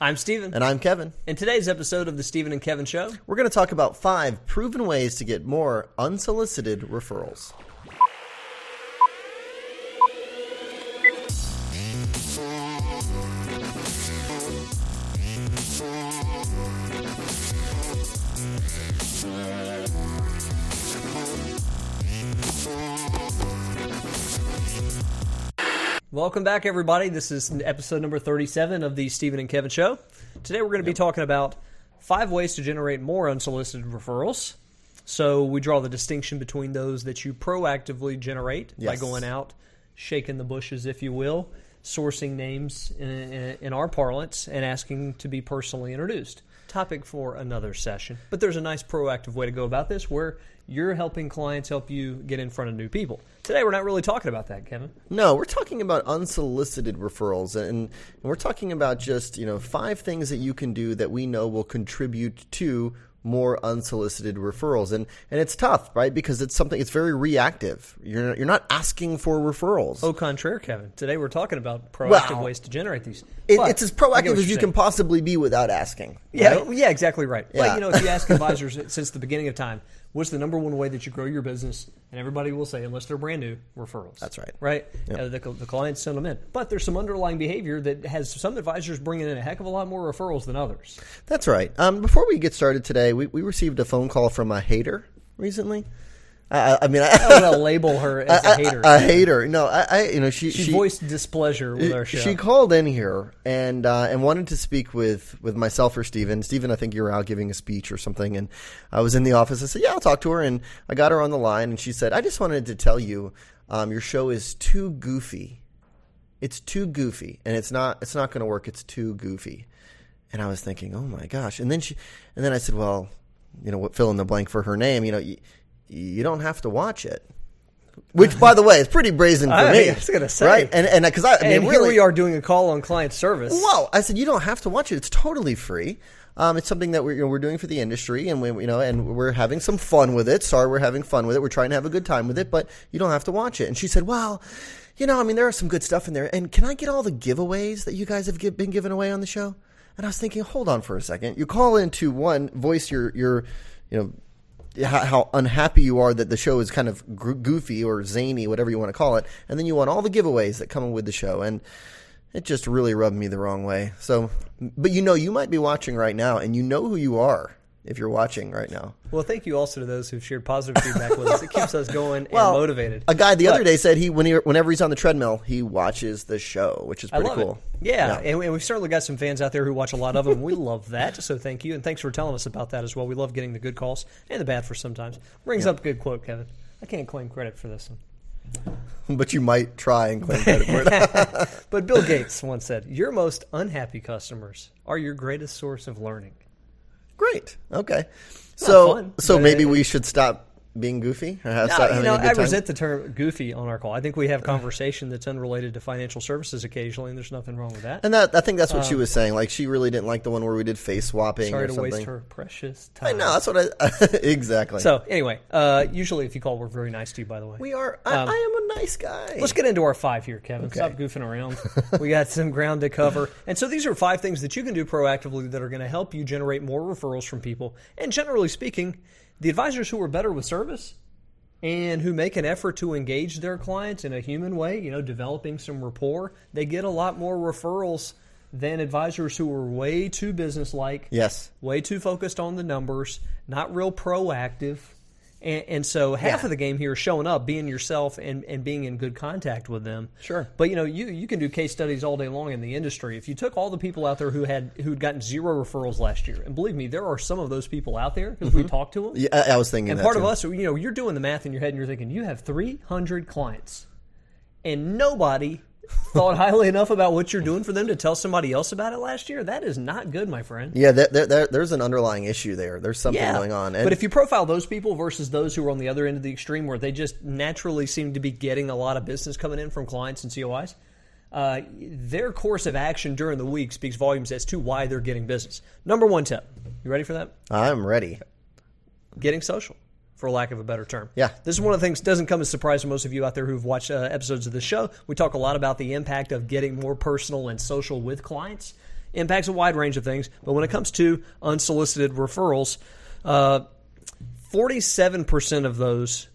I'm Stephen. And I'm Kevin. In today's episode of the Stephen and Kevin Show, we're going to talk about five proven ways to get more unsolicited referrals. Welcome back, everybody. This is episode number 37 of the Stephen and Kevin Show. Today, we're going to be talking about five ways to generate more unsolicited referrals. So, we draw the distinction between those that you proactively generate by Yes. going out, shaking the bushes, if you will, sourcing names in, in, in our parlance, and asking to be personally introduced. Topic for another session. But there's a nice proactive way to go about this where you're helping clients help you get in front of new people. Today, we're not really talking about that, Kevin. No, we're talking about unsolicited referrals, and, and we're talking about just you know five things that you can do that we know will contribute to more unsolicited referrals, and and it's tough, right? Because it's something it's very reactive. You're you're not asking for referrals. Au contraire, Kevin. Today we're talking about proactive Well, ways to generate these. It, it's as I get what proactive as you can possibly be without asking. Yeah, right? yeah, exactly right. Yeah. But you know, if you ask advisors since the beginning of time, what's the number one way that you grow your business? And everybody will say, unless they're brand new, referrals. That's right. Right. Yep. Uh, the, the clients send them in, but there's some underlying behavior that has some advisors bringing in a heck of a lot more referrals than others. That's right. Um, before we get started today, we, we received a phone call from a hater recently. I, I- I mean, I, I'm going to label her as a hater. A, hater. No, I, I you know, she she, voiced displeasure with our show. She called in here and uh, and wanted to speak with, with myself or Stephen. Stephen, I think you were out giving a speech or something, and I was in the office. I said, "Yeah, I'll talk to her." And I got her on the line, and she said, "I just wanted to tell you, um, your show is too goofy. It's too goofy, and it's not it's not going to work. It's too goofy." And I was thinking, "Oh my gosh!" And then she and then I said, "Well, you know, what fill in the blank for her name. You know, you, don't have to watch it." Which, by the way, is pretty brazen for I me. was gonna say. right? And and because I, I mean, and here really, we are doing a call on client service. well, I said you don't have to watch it. It's totally free. Um, it's something that we're you know, we're doing for the industry, and we you know, and we're having some fun with it. Sorry, we're having fun with it. We're trying to have a good time with it, but you don't have to watch it. And she said, "Well, you know, I mean, there are some good stuff in there. And can I get all the giveaways that you guys have gi- been giving away on the show?" And I was thinking, hold on for a second. You call into one voice your your you know how, unhappy you are that the show is kind of goofy or zany, whatever you want to call it, and then you want all the giveaways that come with the show, and it just really rubbed me the wrong way. So, but you know, you might be watching right now, and you know who you are if you're watching right now. Well, thank you also to those who've shared positive feedback with us. It keeps us going Well, and motivated. A guy the But- other day said he when he whenever he's on the treadmill, he watches the show, which is pretty cool. it. Yeah, And, and we've certainly got some fans out there who watch a lot of them. We love that, so thank you, and thanks for telling us about that as well. We love getting the good calls and the bad for sometimes. Brings up a good quote, Kevin. I can't claim credit for this one, But you might try and claim credit for it. but Bill Gates once said, "Your most unhappy customers are your greatest source of learning." Great. Okay. So so maybe we should stop being goofy or No, you know, I resent the term "goofy" on our call. I think we have conversation that's unrelated to financial services occasionally, and there's nothing wrong with that. And that I think that's what she was saying. Like she really didn't like the one where we did face swapping Um, Sorry or to something. waste her precious time. I know that's what I exactly. So anyway, uh, usually if you call, we're very nice to you. By the way, we are. I, Um, I am a nice guy. Let's get into our five here, Kevin. Okay. Stop goofing around. we got some ground to cover. And so these are five things that you can do proactively that are going to help you generate more referrals from people. And generally speaking, the advisors who are better with service and who make an effort to engage their clients in a human way, you know, developing some rapport, they get a lot more referrals than advisors who are way too businesslike yes. way too focused on the numbers, not real proactive. And, and so half Yeah. of the game here is showing up, being yourself, and, and being in good contact with them. Sure. But you know, you, you can do case studies all day long in the industry. If you took all the people out there who had who'd gotten zero referrals last year, and believe me, there are some of those people out there because we mm-hmm. talked to them. Yeah, I, I was thinking And part too. of us, you know, you're doing the math in your head and you're thinking, you have 300 clients, and nobody thought highly enough about what you're doing for them to tell somebody else about it last year. That is not good, my friend. Yeah, there, there, there, there's an underlying issue there. There's something going on. And but if you profile those people versus those who are on the other end of the extreme, where they just naturally seem to be getting a lot of business coming in from clients and COIs, uh, their course of action during the week speaks volumes as to why they're getting business. Number one tip. You ready for that? I'm ready. Getting social, for lack of a better term. Yeah. This is one of the things doesn't come as a surprise to most of you out there who've watched uh, episodes of the show. We talk a lot about the impact of getting more personal and social with clients. impacts a wide range of things. But when it comes to unsolicited referrals, uh, 47% of those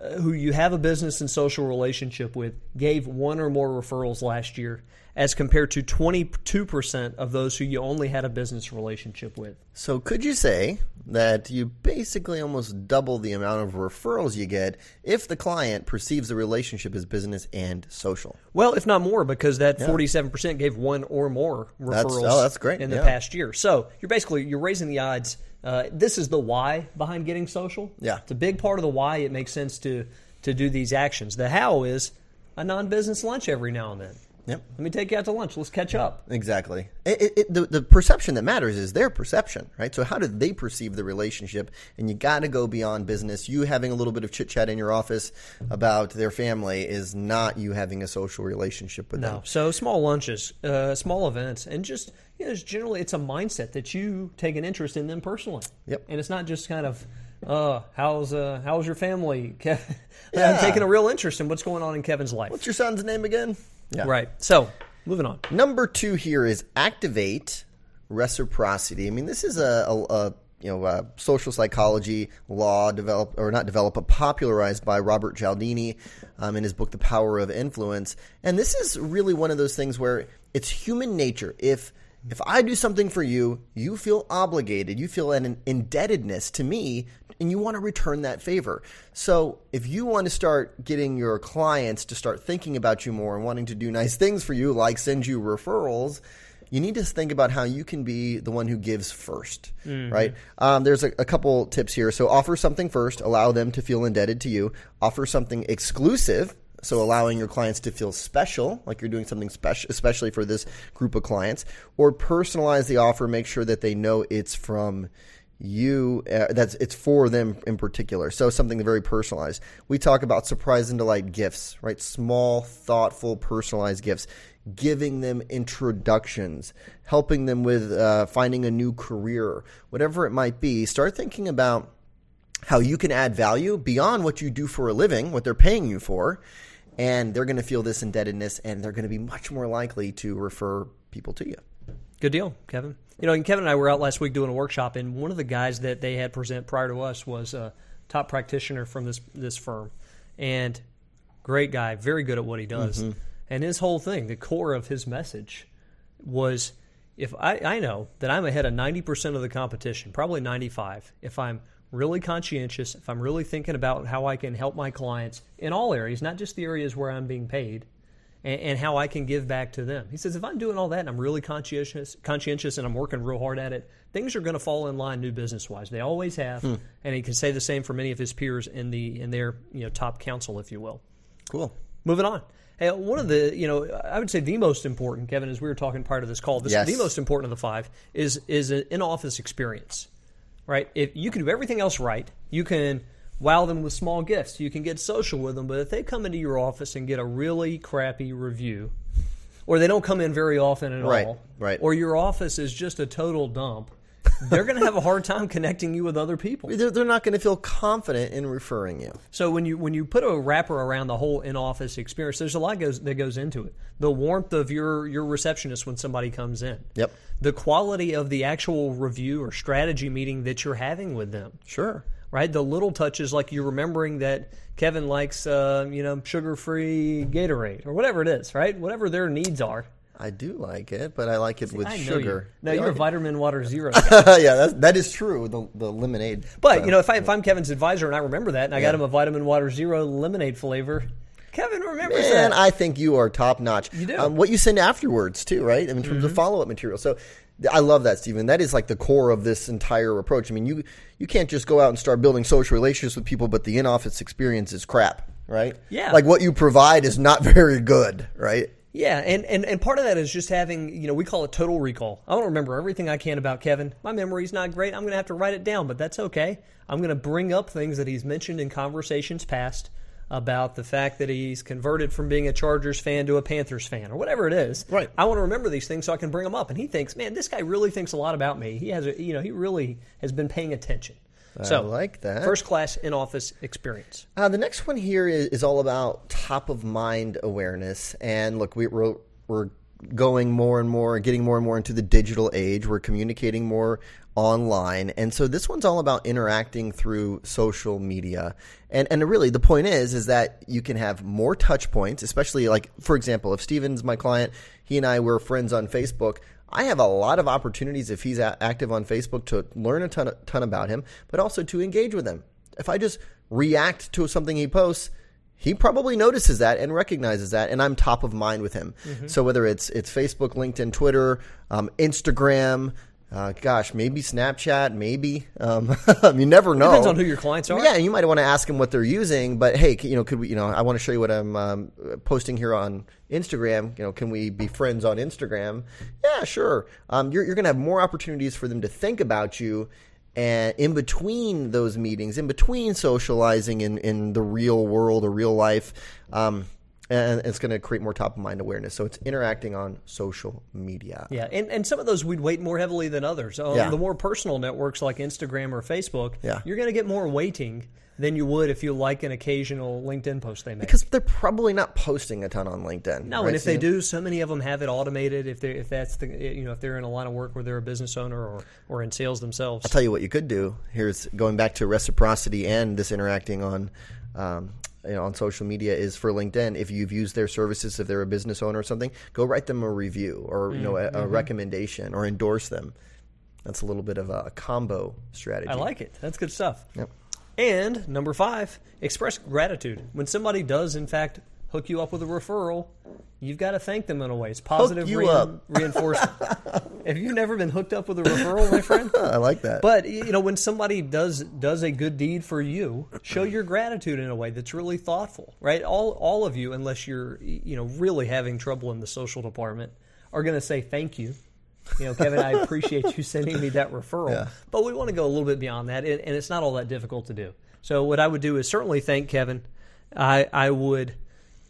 uh, who you have a business and social relationship with gave one or more referrals last year as compared to 22% of those who you only had a business relationship with. So, could you say that you basically almost double the amount of referrals you get if the client perceives the relationship as business and social? Well, if not more, because that 47% gave one or more referrals That's- oh, that's great, in the yeah. past year. So you're basically you're raising the odds. Uh, this is the why behind getting social. Yeah. it's a big part of the why. It makes sense to to do these actions. The how is a non-business lunch every now and then. Yep. Let me take you out to lunch. Let's catch up. Exactly. It, it, it, the, the perception that matters is their perception, right? So, how do they perceive the relationship? And you got to go beyond business. You having a little bit of chit chat in your office about their family is not you having a social relationship with them. No. them. So small lunches, uh, small events, and just you know, it's generally it's a mindset that you take an interest in them personally. Yep. And it's not just kind of, uh, how's uh, how's your family? Kev- Yeah. I'm taking a real interest in what's going on in Kevin's life. What's your son's name again? Yeah. Right. So moving on. Number two here is activate reciprocity. I mean, this is a, a, a you know a social psychology law developed or not developed, but popularized by Robert Cialdini um, in his book The Power of Influence. And this is really one of those things where it's human nature. If if I do something for you, you feel obligated, you feel an indebtedness to me, and you want to return that favor. So, if you want to start getting your clients to start thinking about you more and wanting to do nice things for you, like send you referrals, you need to think about how you can be the one who gives 1st right? Um, there's a, a couple tips here. So, offer something first, allow them to feel indebted to you. Offer something exclusive, so allowing your clients to feel special, like you're doing something special, especially for this group of clients, or personalize the offer, make sure that they know it's from you uh, that's it's for them in particular. So something very personalized. We talk about surprise and delight gifts right? Small thoughtful personalized gifts. Giving them introductions. Helping them with uh, finding a new career. Whatever it might be start thinking about how you can add value beyond what you do for a living what they're paying you for and they're going to feel this indebtedness and they're going to be much more likely to refer people to you Good deal, Kevin. You know, and Kevin and I were out last week doing a workshop, and one of the guys that they had present prior to us was a top practitioner from this this firm, and great guy, very good at what he does. Mm-hmm. And his whole thing, the core of his message, was if I, I know that I'm ahead of ninety percent of the competition, probably ninety five, if I'm really conscientious, if I'm really thinking about how I can help my clients in all areas, not just the areas where I'm being paid, and, and how I can give back to them. He says, if I'm doing all that and I'm really conscientious, conscientious, and I'm working real hard at it, things are going to fall in line new business wise. They always have, hmm. and he can say the same for many of his peers in the in their you know top council, if you will. cool Moving on. Hey, one of the, you know, I would say the most important, Kevin, as we were talking prior to this call, this, Yes. the most important of the five is is an in-office experience, right? If you can do everything else right, you can wow them with small gifts, you can get social with them, but if they come into your office and get a really crappy review, or they don't come in very often at Right, all, right. or your office is just a total dump, they're going to have a hard time connecting you with other people. they're, they're not going to feel confident in referring you So when you when you put a wrapper around the whole in office experience, there's a lot goes that goes into it. The warmth of your your receptionist when somebody comes in. Yep. The quality of the actual review or strategy meeting that you're having with them. Sure. Right. The little touches like you remembering that Kevin likes uh, you know sugar free Gatorade or whatever it is. Right. Whatever their needs are. I do like it, but I like it with I sugar. You. No, You you're a vitamin water zero yeah, that's, that is true. The, the lemonade. But you know, if, I, if I'm Kevin's advisor and I remember that, and I got him a vitamin water zero lemonade flavor, Kevin remembers and that. I think you are top notch. You do. Mm-hmm. Um, what you send afterwards too, right? In terms of follow up material. So I love that, Stephen. That is like the core of this entire approach. I mean, you you can't just go out and start building social relationships with people, but the in office experience is crap, right? Yeah. Like what you provide is not very good, right? Yeah, and, and, and part of that is just having, you know, we call it total recall. I want to remember everything I can about Kevin. My memory's not great. I'm going to have to write it down, but that's okay. I'm going to bring up things that he's mentioned in conversations past about the fact that he's converted from being a Chargers fan to a Panthers fan or whatever it is. Right. I want to remember these things so I can bring them up. And he thinks, man, this guy really thinks a lot about me. He has, a, you know, he really has been paying attention. so like that. First class in office experience. Uh, the next one here is, is all about top of mind awareness. And look, we, we're, we're going more and more, getting more and more into the digital age. We're communicating more online, and so this one's all about interacting through social media. And and really, the point is is that you can have more touch points, especially like for example, if Stephen's my client, he and I were friends on Facebook. I have a lot of opportunities if he's active on Facebook to learn a ton, ton about him, but also to engage with him. If I just react to something he posts, he probably notices that and recognizes that, and I'm top of mind with him. So whether it's it's Facebook, LinkedIn, Twitter, um, Instagram, uh, gosh, maybe Snapchat, maybe um, you never know. Depends on who your clients are. Yeah, you might want to ask them what they're using, but hey, you know, could we? You know, I want to show you what I'm um, posting here on Instagram. You know, can we be friends on Instagram? Yeah, sure. Um, you're you're going to have more opportunities for them to think about you. And in between those meetings, in between socializing in, in the real world or real life, um, and it's going to create more top of mind awareness. So it's interacting on social media. Yeah, and, and some of those we'd weight more heavily than others. On Yeah. the more personal networks like Instagram or Facebook, Yeah. you're going to get more weighting than you would if you like an occasional LinkedIn post they make. Because they're probably not posting a ton on LinkedIn. no, right, and if they do, so many of them have it automated. If they if that's the you know if they're in a line of work where they're a business owner or or in sales themselves. I'll tell you what you could do. Here's going back to reciprocity and this interacting on, um, you know, on social media is for LinkedIn. If you've used their services, if they're a business owner or something, go write them a review or you know a, Mm-hmm. recommendation or endorse them. That's a little bit of a combo strategy. I like it. That's good stuff. Yep. And number five, express gratitude. When somebody does, in fact, hook you up with a referral, you've got to thank them in a way. It's positive up. reinforcement. Have you never been hooked up with a referral, my friend? I like that. But you know, when somebody does does a good deed for you, show your gratitude in a way that's really thoughtful, right? All all of you, unless you're you know really having trouble in the social department, are going to say thank you. You know, Kevin, I appreciate you sending me that referral. Yeah. But we want to go a little bit beyond that, and and it's not all that difficult to do. So what I would do is certainly thank Kevin. I I would.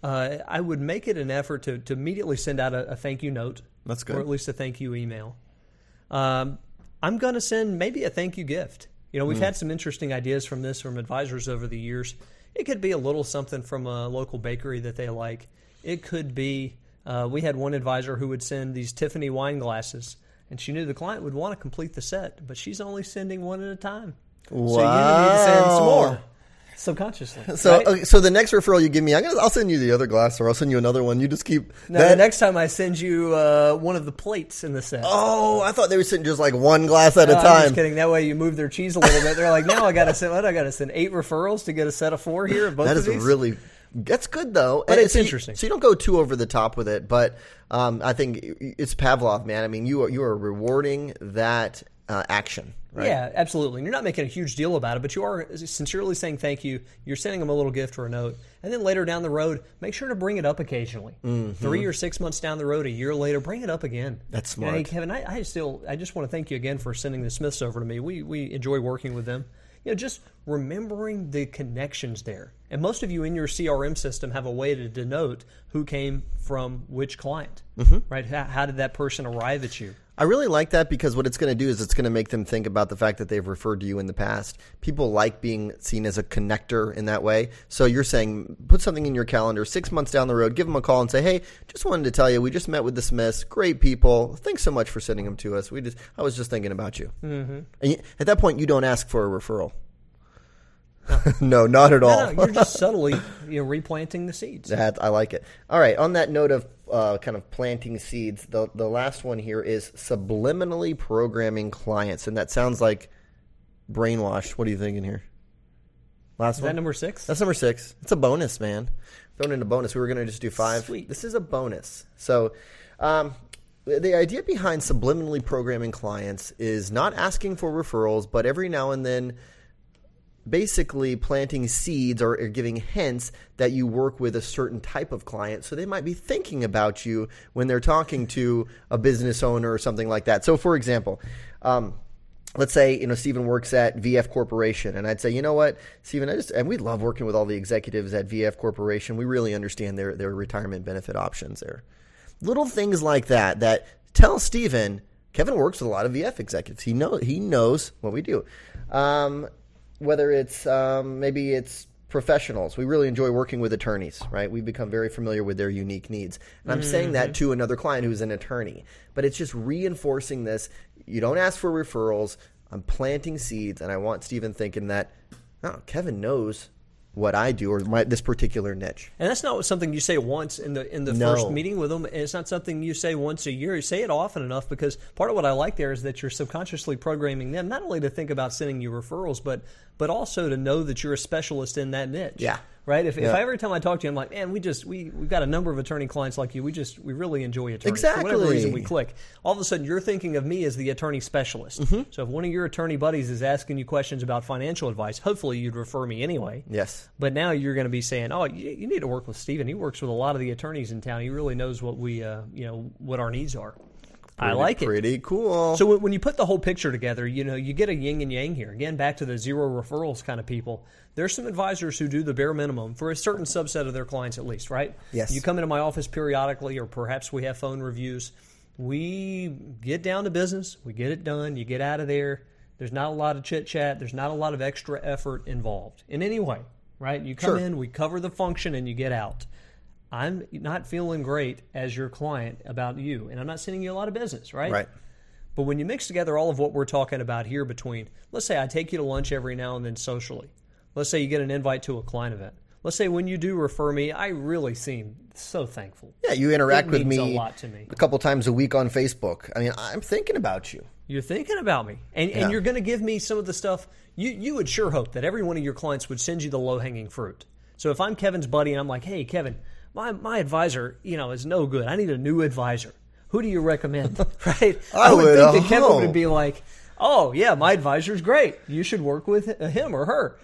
Uh, I would make it an effort to, to immediately send out a, a thank you note. That's good. Or at least a thank you email. Um, I'm going to send maybe a thank you gift. You know, we've Hmm. had some interesting ideas from this from advisors over the years. It could be a little something from a local bakery that they like. It could be, uh, we had one advisor who would send these Tiffany wine glasses, and she knew the client would want to complete the set, but she's only sending one at a time. So you need to send some more subconsciously. So, right? okay, so the next referral you give me, I'm gonna, I'll send you the other glass, or I'll send you another one. You just keep now, the next time I send you uh, one of the plates in the set. Oh, I thought they were sending just like one glass at No, a I'm time. just kidding. That way you move their cheese a little bit. They're like, now I got to send. What I got to send eight referrals to get a set of four here. Of both That is really that's good though. But And it's so you- interesting. so you don't go too over the top with it, but um, I think it's Pavlov, man. I mean, you are you are rewarding that uh, action, right? Yeah, absolutely. And you're not making a huge deal about it, but you are sincerely saying thank you. You're sending them a little gift or a note, and then later down the road, make sure to bring it up occasionally. Three or six months down the road, a year later, bring it up again. Mm-hmm. That's You know, hey, smart. Kevin. I, I still, I just want to thank you again for sending the Smiths over to me. We we enjoy working with them. You know, just remembering the connections there. And most of you in your CRM system have a way to denote who came from which client, Mm-hmm. right? How, how did that person arrive at you? I really like that because what it's going to do is it's going to make them think about the fact that they've referred to you in the past. People like being seen as a connector in that way. So you're saying put something in your calendar six months down the road, give them a call and say, "Hey, just wanted to tell you we just met with the Smiths. Great people. Thanks so much for sending them to us. We just I was just thinking about you." Mm-hmm. And at that point, you don't ask for a referral. no, not at all. No, no, you're just subtly you know replanting the seeds. That I like it. All right. On that note of uh, kind of planting seeds, the the last one here is subliminally programming clients, and that sounds like brainwash. What are you thinking here? Last Is one. that number six? That's number six. It's a bonus, man. Thrown in a bonus. We were going to just do five. Sweet. This is a bonus. So, um, the idea behind subliminally programming clients is not asking for referrals, but every now and then basically planting seeds or, or giving hints that you work with a certain type of client. So they might be thinking about you when they're talking to a business owner or something like that. So, for example, um, let's say you know Stephen works at VF Corporation, and I'd say, you know what, Stephen, I just and we love working with all the executives at VF Corporation. We really understand their their retirement benefit options there. Little things like that that tell Stephen. Kevin works with a lot of VF executives. He know he knows what we do. Um, whether it's um, maybe it's professionals. We really enjoy working with attorneys, right? We've become very familiar with their unique needs. And I'm saying that to another client who's an attorney. But it's just reinforcing this. You don't ask for referrals. I'm planting seeds, and I want Stephen thinking that, oh, Kevin knows what I do or my, this particular niche. And that's not something you say once in the in the No. first meeting with them. And it's not something you say once a year. You say it often enough because part of what I like there is that you're subconsciously programming them not only to think about sending you referrals, but but also to know that you're a specialist in that niche. Yeah. Right. If, if Yeah. I, every time I talk to you, I'm like, man, we just we we've got a number of attorney clients like you. We just we really enjoy attorneys. For whatever reason, we click. All of a sudden, you're thinking of me as the attorney specialist. Mm-hmm. So if one of your attorney buddies is asking you questions about financial advice, hopefully you'd refer me anyway. Yes. But now you're going to be saying, "Oh, you, you need to work with Stephen. He works with a lot of the attorneys in town. He really knows what we, uh, you know, what our needs are." I like it. Pretty cool. So when- when you put the whole picture together, you know, you get a yin and yang here. Again, back to the zero referrals kind of people. There's some advisors who do the bare minimum for a certain subset of their clients, at least, right? Yes. You come into my office periodically, or perhaps we have phone reviews. We get down to business. We get it done. You get out of there. There's not a lot of chit chat. There's not a lot of extra effort involved in any way, right? You come Sure. in, we cover the function, and you get out. I'm not feeling great as your client about you, and I'm not sending you a lot of business, right? right. But when you mix together all of what we're talking about here between, let's say I take you to lunch every now and then socially. Let's say you get an invite to a client event. Let's say when you do refer me, I really seem so thankful. Yeah, you interact It with me a lot to me. a couple times a week on Facebook. I mean, I'm thinking about you. You're thinking about me, and, Yeah. and you're going to give me some of the stuff. You you would sure hope that every one of your clients would send you the low hanging fruit. So if I'm Kevin's buddy and I'm like, hey Kevin, my my advisor, you know, is no good. I need a new advisor. Who do you recommend? right? I would would think that Kevin would uh-huh. be like, oh yeah, my advisor's great. You should work with him or her.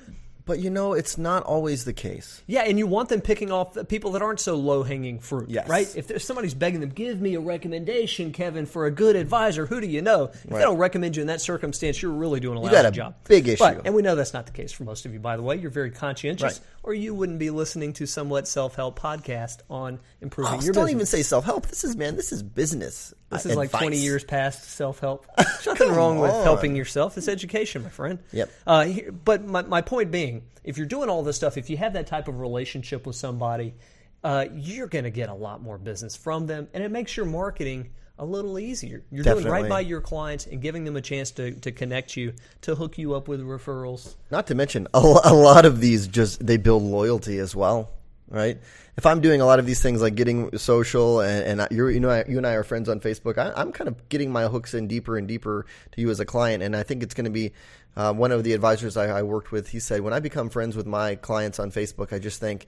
But you know, it's not always the case. Yeah, and you want them picking off the people that aren't so low hanging fruit, Yes. right? If there's somebody's begging them, give me a recommendation, Kevin, for a good advisor. Who do you know? If Right. they don't recommend you in that circumstance, you're really doing a lousy got a job. big issue. But, and we know that's not the case for most of you, by the way. You're very conscientious, Right. or you wouldn't be listening to somewhat self help podcast on improving Oh, your don't business. even say self help. This is man. This is business. This is like 20 years past self help. There's nothing wrong with helping yourself. It's education, my friend. Yep. Uh, here- but my, my point being, if you're doing all this stuff, if you have that type of relationship with somebody, uh, you're going to get a lot more business from them, and it makes your marketing a little easier. You're doing right by your clients and giving them a chance to, to connect you, to hook you up with referrals. Not to mention a, a lot of these just they build loyalty as well, right? If I'm doing a lot of these things like getting social and, and you know I, you and I are friends on Facebook, I, I'm kind of getting my hooks in deeper and deeper to you as a client, and I think it's going to be uh, one of the advisors I, I worked with. He said when I become friends with my clients on Facebook, I just think.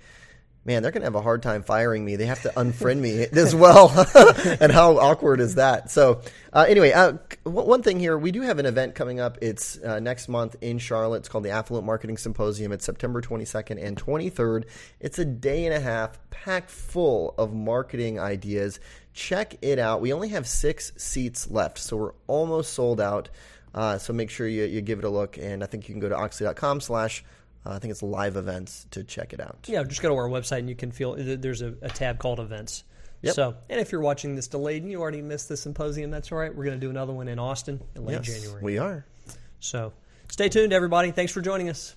Man, they're going to have a hard time firing me. They have to unfriend me as well. and how awkward is that? So, uh, anyway, uh, one thing here, we do have an event coming up. It's uh, next month in Charlotte. It's called the Affluent Marketing Symposium. It's September 22nd and 23rd. It's a day and a half packed full of marketing ideas. Check it out. We only have six seats left, so we're almost sold out. Uh, so make sure you, you give it a look. And I think you can go to oechsli.com slash, uh, I think it's live events to check it out. Yeah, just go to our website and you can feel there's a, a tab called events. Yep. So, and if you're watching this delayed and you already missed the symposium, that's all right. We're going to do another one in Austin in late Yes, January. we are. So, stay tuned, everybody. Thanks for joining us.